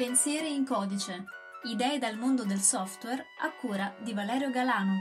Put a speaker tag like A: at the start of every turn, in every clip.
A: Pensieri in codice. Idee dal mondo del software a cura di Valerio Galano.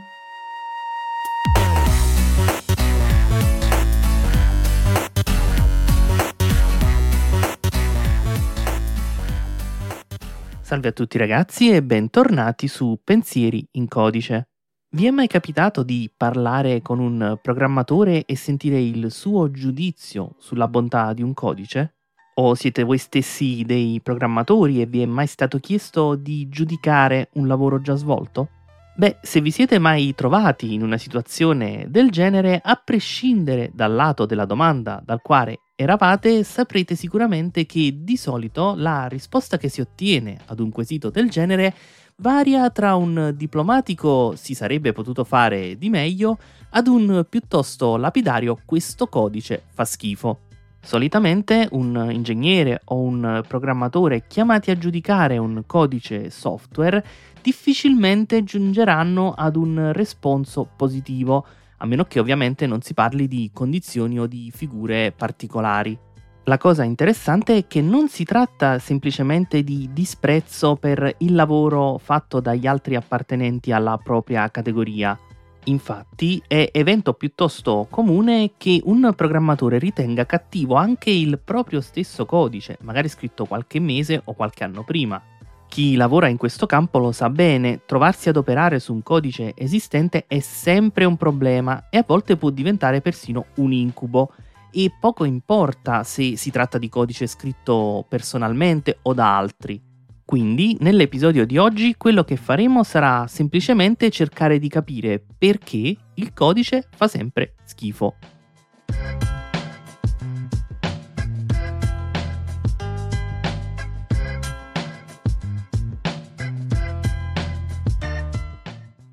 B: Salve a tutti ragazzi e bentornati su Pensieri in codice. Vi è mai capitato di parlare con un programmatore e sentire il suo giudizio sulla bontà di un codice? O siete voi stessi dei programmatori e vi è mai stato chiesto di giudicare un lavoro già svolto? Beh, se vi siete mai trovati in una situazione del genere, a prescindere dal lato della domanda dal quale eravate, saprete sicuramente che di solito la risposta che si ottiene ad un quesito del genere varia tra un diplomatico si sarebbe potuto fare di meglio ad un piuttosto lapidario questo codice fa schifo. Solitamente un ingegnere o un programmatore chiamati a giudicare un codice software difficilmente giungeranno ad un responso positivo, a meno che ovviamente non si parli di condizioni o di figure particolari. La cosa interessante è che non si tratta semplicemente di disprezzo per il lavoro fatto dagli altri appartenenti alla propria categoria. Infatti è evento piuttosto comune che un programmatore ritenga cattivo anche il proprio stesso codice, magari scritto qualche mese o qualche anno prima. Chi lavora in questo campo lo sa bene, trovarsi ad operare su un codice esistente è sempre un problema e a volte può diventare persino un incubo. E poco importa se si tratta di codice scritto personalmente o da altri. Quindi, nell'episodio di oggi, quello che faremo sarà semplicemente cercare di capire perché il codice fa sempre schifo.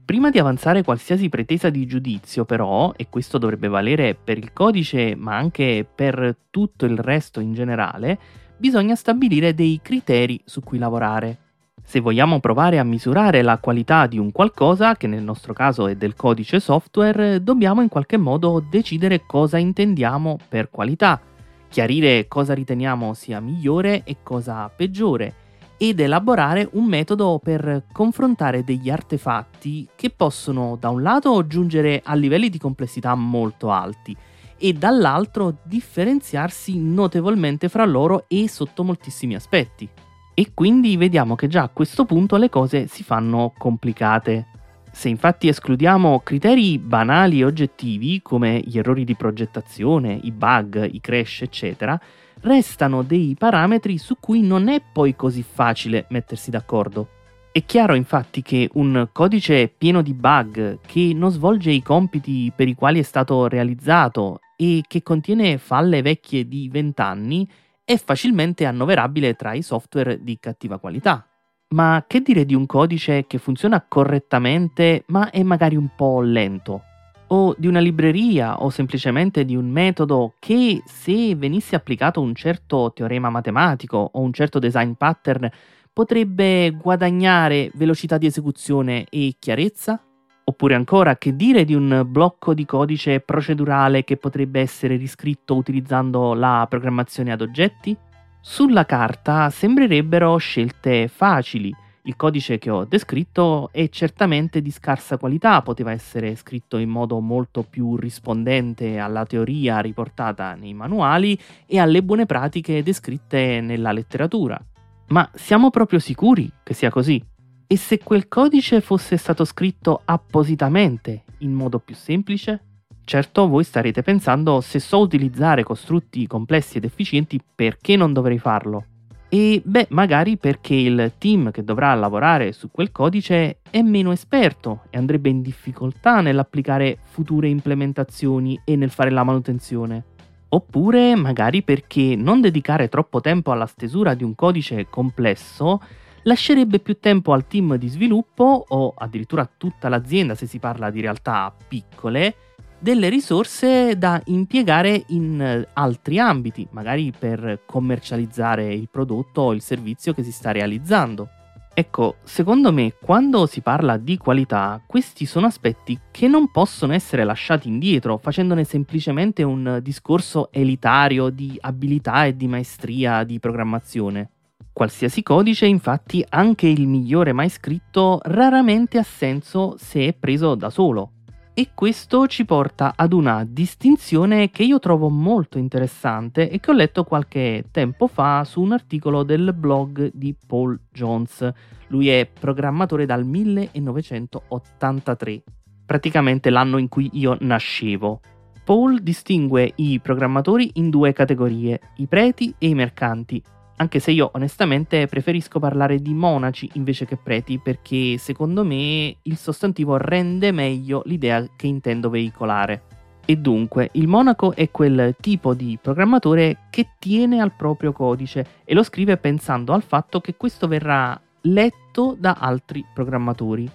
B: Prima di avanzare qualsiasi pretesa di giudizio, però, e questo dovrebbe valere per il codice ma anche per tutto il resto in generale, bisogna stabilire dei criteri su cui lavorare. Se vogliamo provare a misurare la qualità di un qualcosa, che nel nostro caso è del codice software, dobbiamo in qualche modo decidere cosa intendiamo per qualità, chiarire cosa riteniamo sia migliore e cosa peggiore ed elaborare un metodo per confrontare degli artefatti che possono da un lato giungere a livelli di complessità molto alti e dall'altro differenziarsi notevolmente fra loro e sotto moltissimi aspetti. E quindi vediamo che già a questo punto le cose si fanno complicate. Se infatti escludiamo criteri banali e oggettivi come gli errori di progettazione, i bug, i crash, eccetera, restano dei parametri su cui non è poi così facile mettersi d'accordo. È chiaro infatti che un codice pieno di bug che non svolge i compiti per i quali è stato realizzato e che contiene falle vecchie di 20 anni è facilmente annoverabile tra i software di cattiva qualità. Ma che dire di un codice che funziona correttamente ma è magari un po' lento? o di una libreria o semplicemente di un metodo che se venisse applicato un certo teorema matematico o un certo design pattern potrebbe guadagnare velocità di esecuzione e chiarezza? Oppure ancora, che dire di un blocco di codice procedurale che potrebbe essere riscritto utilizzando la programmazione ad oggetti? Sulla carta sembrerebbero scelte facili, il codice che ho descritto è certamente di scarsa qualità, poteva essere scritto in modo molto più rispondente alla teoria riportata nei manuali e alle buone pratiche descritte nella letteratura. Ma siamo proprio sicuri che sia così? E se quel codice fosse stato scritto appositamente, in modo più semplice? Certo, voi starete pensando, se so utilizzare costrutti complessi ed efficienti, perché non dovrei farlo? E beh, magari perché il team che dovrà lavorare su quel codice è meno esperto e andrebbe in difficoltà nell'applicare future implementazioni e nel fare la manutenzione. Oppure magari perché non dedicare troppo tempo alla stesura di un codice complesso lascerebbe più tempo al team di sviluppo o addirittura a tutta l'azienda se si parla di realtà piccole delle risorse da impiegare in eh, altri ambiti, magari per commercializzare il prodotto o il servizio che si sta realizzando. Ecco, secondo me, quando si parla di qualità, questi sono aspetti che non possono essere lasciati indietro, facendone semplicemente un discorso elitario di abilità e di maestria di programmazione. Qualsiasi codice, infatti, anche il migliore mai scritto, raramente ha senso se è preso da solo. E questo ci porta ad una distinzione che io trovo molto interessante e che ho letto qualche tempo fa su un articolo del blog di Paul Jones. Lui è programmatore dal 1983, praticamente l'anno in cui io nascevo. Paul distingue i programmatori in due categorie, i preti e i mercanti, anche se io onestamente preferisco parlare di monaci invece che preti perché secondo me il sostantivo rende meglio l'idea che intendo veicolare. E dunque, il monaco è quel tipo di programmatore che tiene al proprio codice e lo scrive pensando al fatto che questo verrà letto da altri programmatori.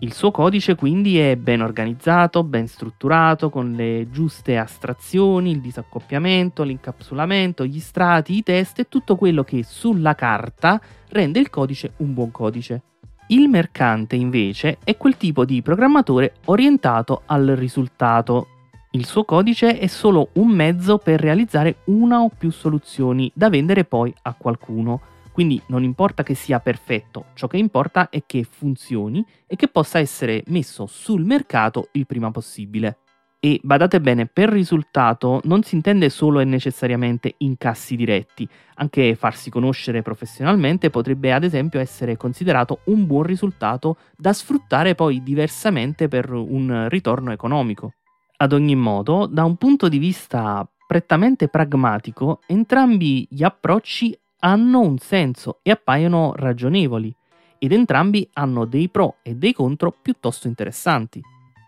B: Il suo codice quindi è ben organizzato, ben strutturato, con le giuste astrazioni, il disaccoppiamento, l'incapsulamento, gli strati, i test e tutto quello che sulla carta rende il codice un buon codice. Il mercante invece è quel tipo di programmatore orientato al risultato. Il suo codice è solo un mezzo per realizzare una o più soluzioni da vendere poi a qualcuno quindi non importa che sia perfetto, ciò che importa è che funzioni e che possa essere messo sul mercato il prima possibile. E badate bene, per risultato non si intende solo e necessariamente incassi diretti, anche farsi conoscere professionalmente potrebbe ad esempio essere considerato un buon risultato da sfruttare poi diversamente per un ritorno economico. Ad ogni modo, da un punto di vista prettamente pragmatico, entrambi gli approcci hanno un senso e appaiono ragionevoli, ed entrambi hanno dei pro e dei contro piuttosto interessanti.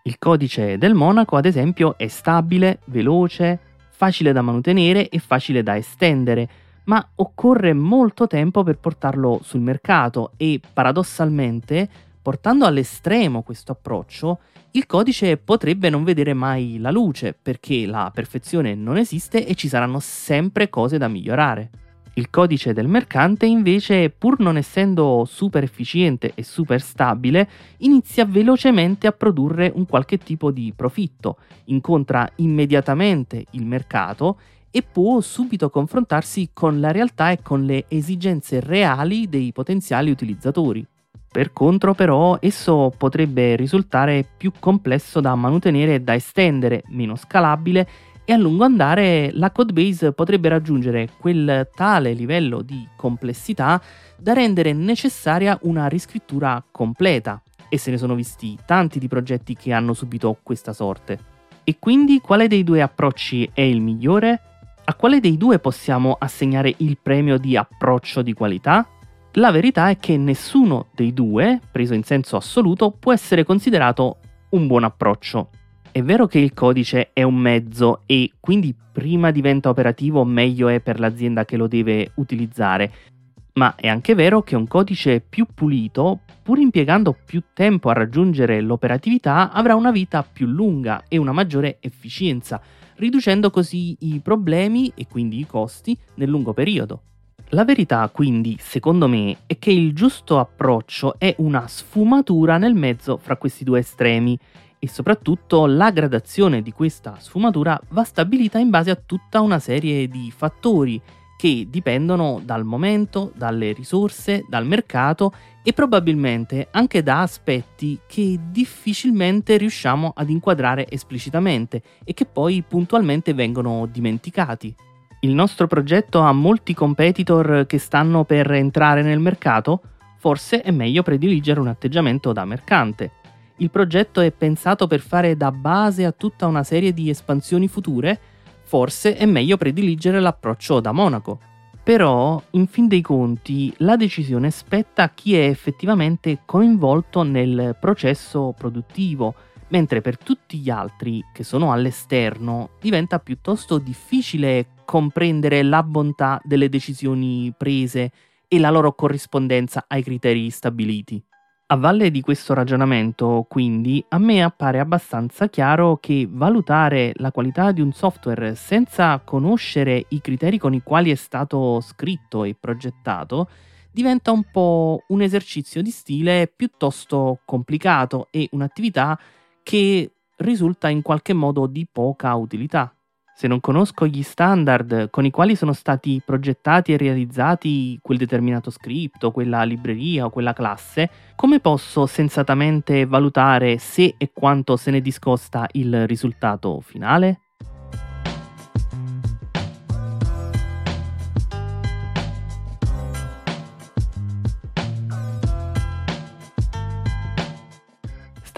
B: Il codice del Monaco, ad esempio, è stabile, veloce, facile da mantenere e facile da estendere, ma occorre molto tempo per portarlo sul mercato e paradossalmente, portando all'estremo questo approccio, il codice potrebbe non vedere mai la luce perché la perfezione non esiste e ci saranno sempre cose da migliorare. Il codice del mercante invece, pur non essendo super efficiente e super stabile, inizia velocemente a produrre un qualche tipo di profitto, incontra immediatamente il mercato e può subito confrontarsi con la realtà e con le esigenze reali dei potenziali utilizzatori. Per contro, però, esso potrebbe risultare più complesso da mantenere e da estendere, meno scalabile e a lungo andare la codebase potrebbe raggiungere quel tale livello di complessità da rendere necessaria una riscrittura completa e se ne sono visti tanti di progetti che hanno subito questa sorte. E quindi quale dei due approcci è il migliore? A quale dei due possiamo assegnare il premio di approccio di qualità? La verità è che nessuno dei due, preso in senso assoluto, può essere considerato un buon approccio. È vero che il codice è un mezzo e quindi prima diventa operativo meglio è per l'azienda che lo deve utilizzare, ma è anche vero che un codice più pulito, pur impiegando più tempo a raggiungere l'operatività, avrà una vita più lunga e una maggiore efficienza, riducendo così i problemi e quindi i costi nel lungo periodo. La verità quindi, secondo me, è che il giusto approccio è una sfumatura nel mezzo fra questi due estremi e soprattutto la gradazione di questa sfumatura va stabilita in base a tutta una serie di fattori che dipendono dal momento, dalle risorse, dal mercato e probabilmente anche da aspetti che difficilmente riusciamo ad inquadrare esplicitamente e che poi puntualmente vengono dimenticati. Il nostro progetto ha molti competitor che stanno per entrare nel mercato? Forse è meglio prediligere un atteggiamento da mercante il progetto è pensato per fare da base a tutta una serie di espansioni future, forse è meglio prediligere l'approccio da Monaco. Però, in fin dei conti, la decisione spetta a chi è effettivamente coinvolto nel processo produttivo, mentre per tutti gli altri che sono all'esterno diventa piuttosto difficile comprendere la bontà delle decisioni prese e la loro corrispondenza ai criteri stabiliti. A valle di questo ragionamento, quindi, a me appare abbastanza chiaro che valutare la qualità di un software senza conoscere i criteri con i quali è stato scritto e progettato diventa un po' un esercizio di stile piuttosto complicato e un'attività che risulta in qualche modo di poca utilità. Se non conosco gli standard con i quali sono stati progettati e realizzati quel determinato script, o quella libreria o quella classe, come posso sensatamente valutare se e quanto se ne discosta il risultato finale?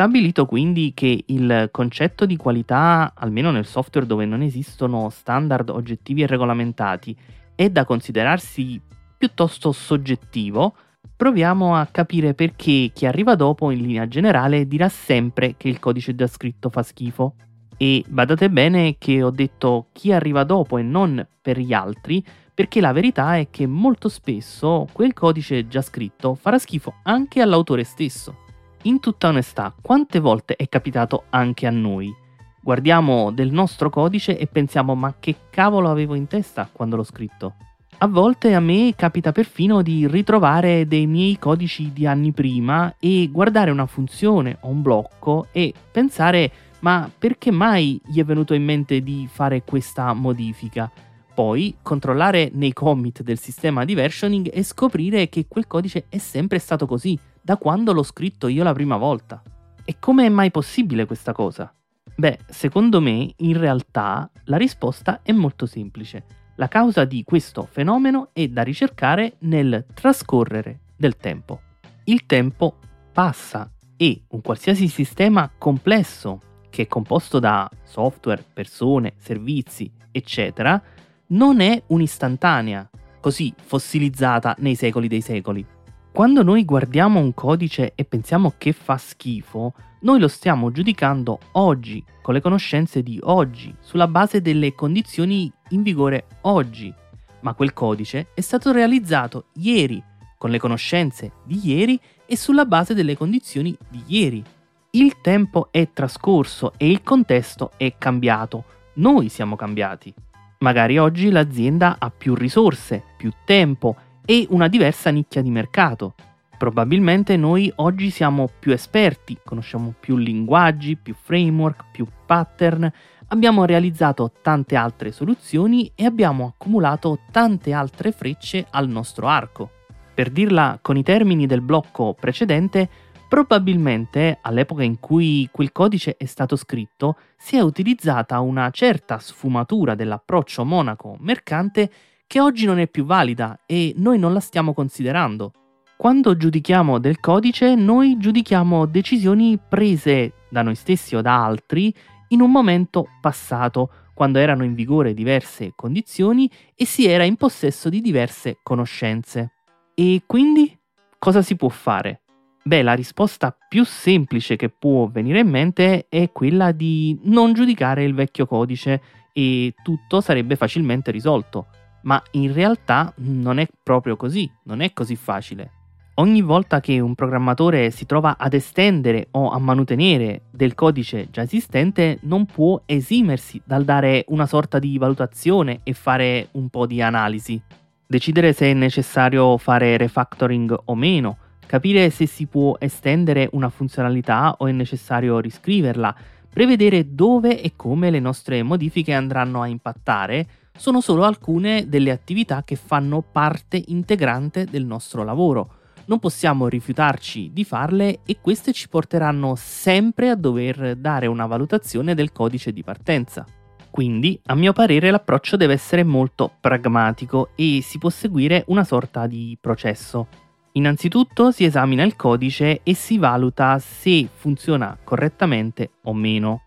B: Stabilito quindi che il concetto di qualità, almeno nel software dove non esistono standard oggettivi e regolamentati, è da considerarsi piuttosto soggettivo, proviamo a capire perché chi arriva dopo in linea generale dirà sempre che il codice già scritto fa schifo. E badate bene che ho detto chi arriva dopo e non per gli altri, perché la verità è che molto spesso quel codice già scritto farà schifo anche all'autore stesso. In tutta onestà, quante volte è capitato anche a noi? Guardiamo del nostro codice e pensiamo ma che cavolo avevo in testa quando l'ho scritto? A volte a me capita perfino di ritrovare dei miei codici di anni prima e guardare una funzione o un blocco e pensare ma perché mai gli è venuto in mente di fare questa modifica? Poi controllare nei commit del sistema di versioning e scoprire che quel codice è sempre stato così, da quando l'ho scritto io la prima volta. E come è mai possibile questa cosa? Beh, secondo me, in realtà, la risposta è molto semplice. La causa di questo fenomeno è da ricercare nel trascorrere del tempo. Il tempo passa e un qualsiasi sistema complesso, che è composto da software, persone, servizi, eccetera, non è un'istantanea, così fossilizzata nei secoli dei secoli. Quando noi guardiamo un codice e pensiamo che fa schifo, noi lo stiamo giudicando oggi, con le conoscenze di oggi, sulla base delle condizioni in vigore oggi. Ma quel codice è stato realizzato ieri, con le conoscenze di ieri e sulla base delle condizioni di ieri. Il tempo è trascorso e il contesto è cambiato. Noi siamo cambiati. Magari oggi l'azienda ha più risorse, più tempo e una diversa nicchia di mercato. Probabilmente noi oggi siamo più esperti, conosciamo più linguaggi, più framework, più pattern, abbiamo realizzato tante altre soluzioni e abbiamo accumulato tante altre frecce al nostro arco. Per dirla con i termini del blocco precedente, probabilmente all'epoca in cui quel codice è stato scritto si è utilizzata una certa sfumatura dell'approccio monaco mercante che oggi non è più valida e noi non la stiamo considerando. Quando giudichiamo del codice, noi giudichiamo decisioni prese da noi stessi o da altri in un momento passato, quando erano in vigore diverse condizioni e si era in possesso di diverse conoscenze. E quindi cosa si può fare? Beh, la risposta più semplice che può venire in mente è quella di non giudicare il vecchio codice e tutto sarebbe facilmente risolto ma in realtà non è proprio così, non è così facile. Ogni volta che un programmatore si trova ad estendere o a mantenere del codice già esistente, non può esimersi dal dare una sorta di valutazione e fare un po' di analisi. Decidere se è necessario fare refactoring o meno, capire se si può estendere una funzionalità o è necessario riscriverla, prevedere dove e come le nostre modifiche andranno a impattare, sono solo alcune delle attività che fanno parte integrante del nostro lavoro. Non possiamo rifiutarci di farle e queste ci porteranno sempre a dover dare una valutazione del codice di partenza. Quindi, a mio parere, l'approccio deve essere molto pragmatico e si può seguire una sorta di processo. Innanzitutto si esamina il codice e si valuta se funziona correttamente o meno.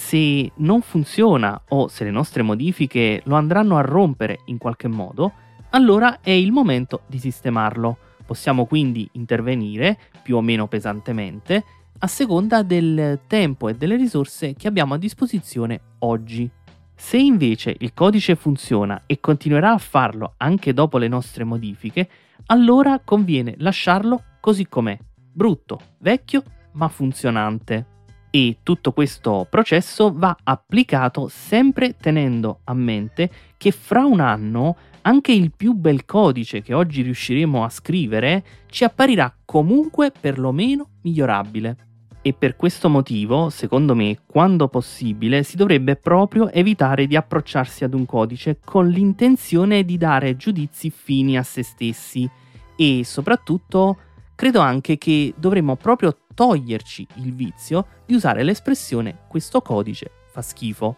B: Se non funziona o se le nostre modifiche lo andranno a rompere in qualche modo, allora è il momento di sistemarlo. Possiamo quindi intervenire più o meno pesantemente a seconda del tempo e delle risorse che abbiamo a disposizione oggi. Se invece il codice funziona e continuerà a farlo anche dopo le nostre modifiche, allora conviene lasciarlo così com'è, brutto, vecchio ma funzionante e tutto questo processo va applicato sempre tenendo a mente che fra un anno anche il più bel codice che oggi riusciremo a scrivere ci apparirà comunque perlomeno migliorabile. E per questo motivo, secondo me, quando possibile, si dovrebbe proprio evitare di approcciarsi ad un codice con l'intenzione di dare giudizi fini a se stessi e soprattutto credo anche che dovremmo proprio toglierci il vizio di usare l'espressione questo codice fa schifo.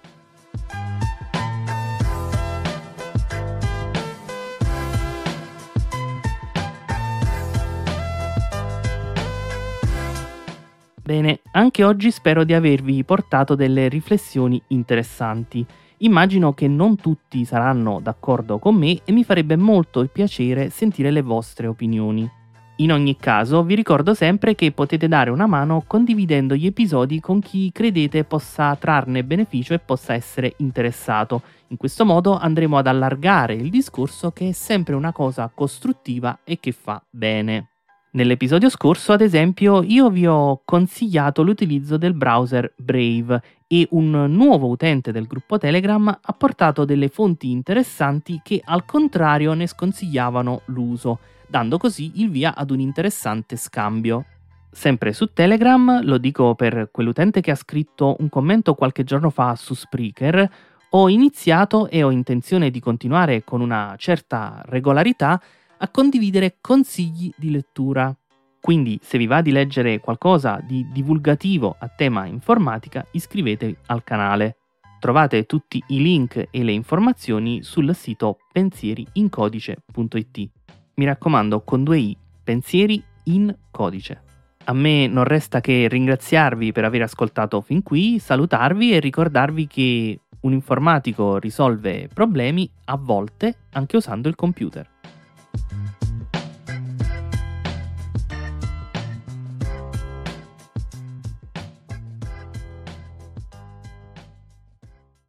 B: Bene, anche oggi spero di avervi portato delle riflessioni interessanti. Immagino che non tutti saranno d'accordo con me e mi farebbe molto piacere sentire le vostre opinioni. In ogni caso, vi ricordo sempre che potete dare una mano condividendo gli episodi con chi credete possa trarne beneficio e possa essere interessato. In questo modo andremo ad allargare il discorso che è sempre una cosa costruttiva e che fa bene. Nell'episodio scorso, ad esempio, io vi ho consigliato l'utilizzo del browser Brave e un nuovo utente del gruppo Telegram ha portato delle fonti interessanti che al contrario ne sconsigliavano l'uso, dando così il via ad un interessante scambio. Sempre su Telegram, lo dico per quell'utente che ha scritto un commento qualche giorno fa su Spreaker, ho iniziato e ho intenzione di continuare con una certa regolarità a condividere consigli di lettura. Quindi se vi va di leggere qualcosa di divulgativo a tema informatica, iscrivetevi al canale. Trovate tutti i link e le informazioni sul sito pensieriincodice.it. Mi raccomando con due i, pensieri in codice. A me non resta che ringraziarvi per aver ascoltato fin qui, salutarvi e ricordarvi che un informatico risolve problemi a volte anche usando il computer.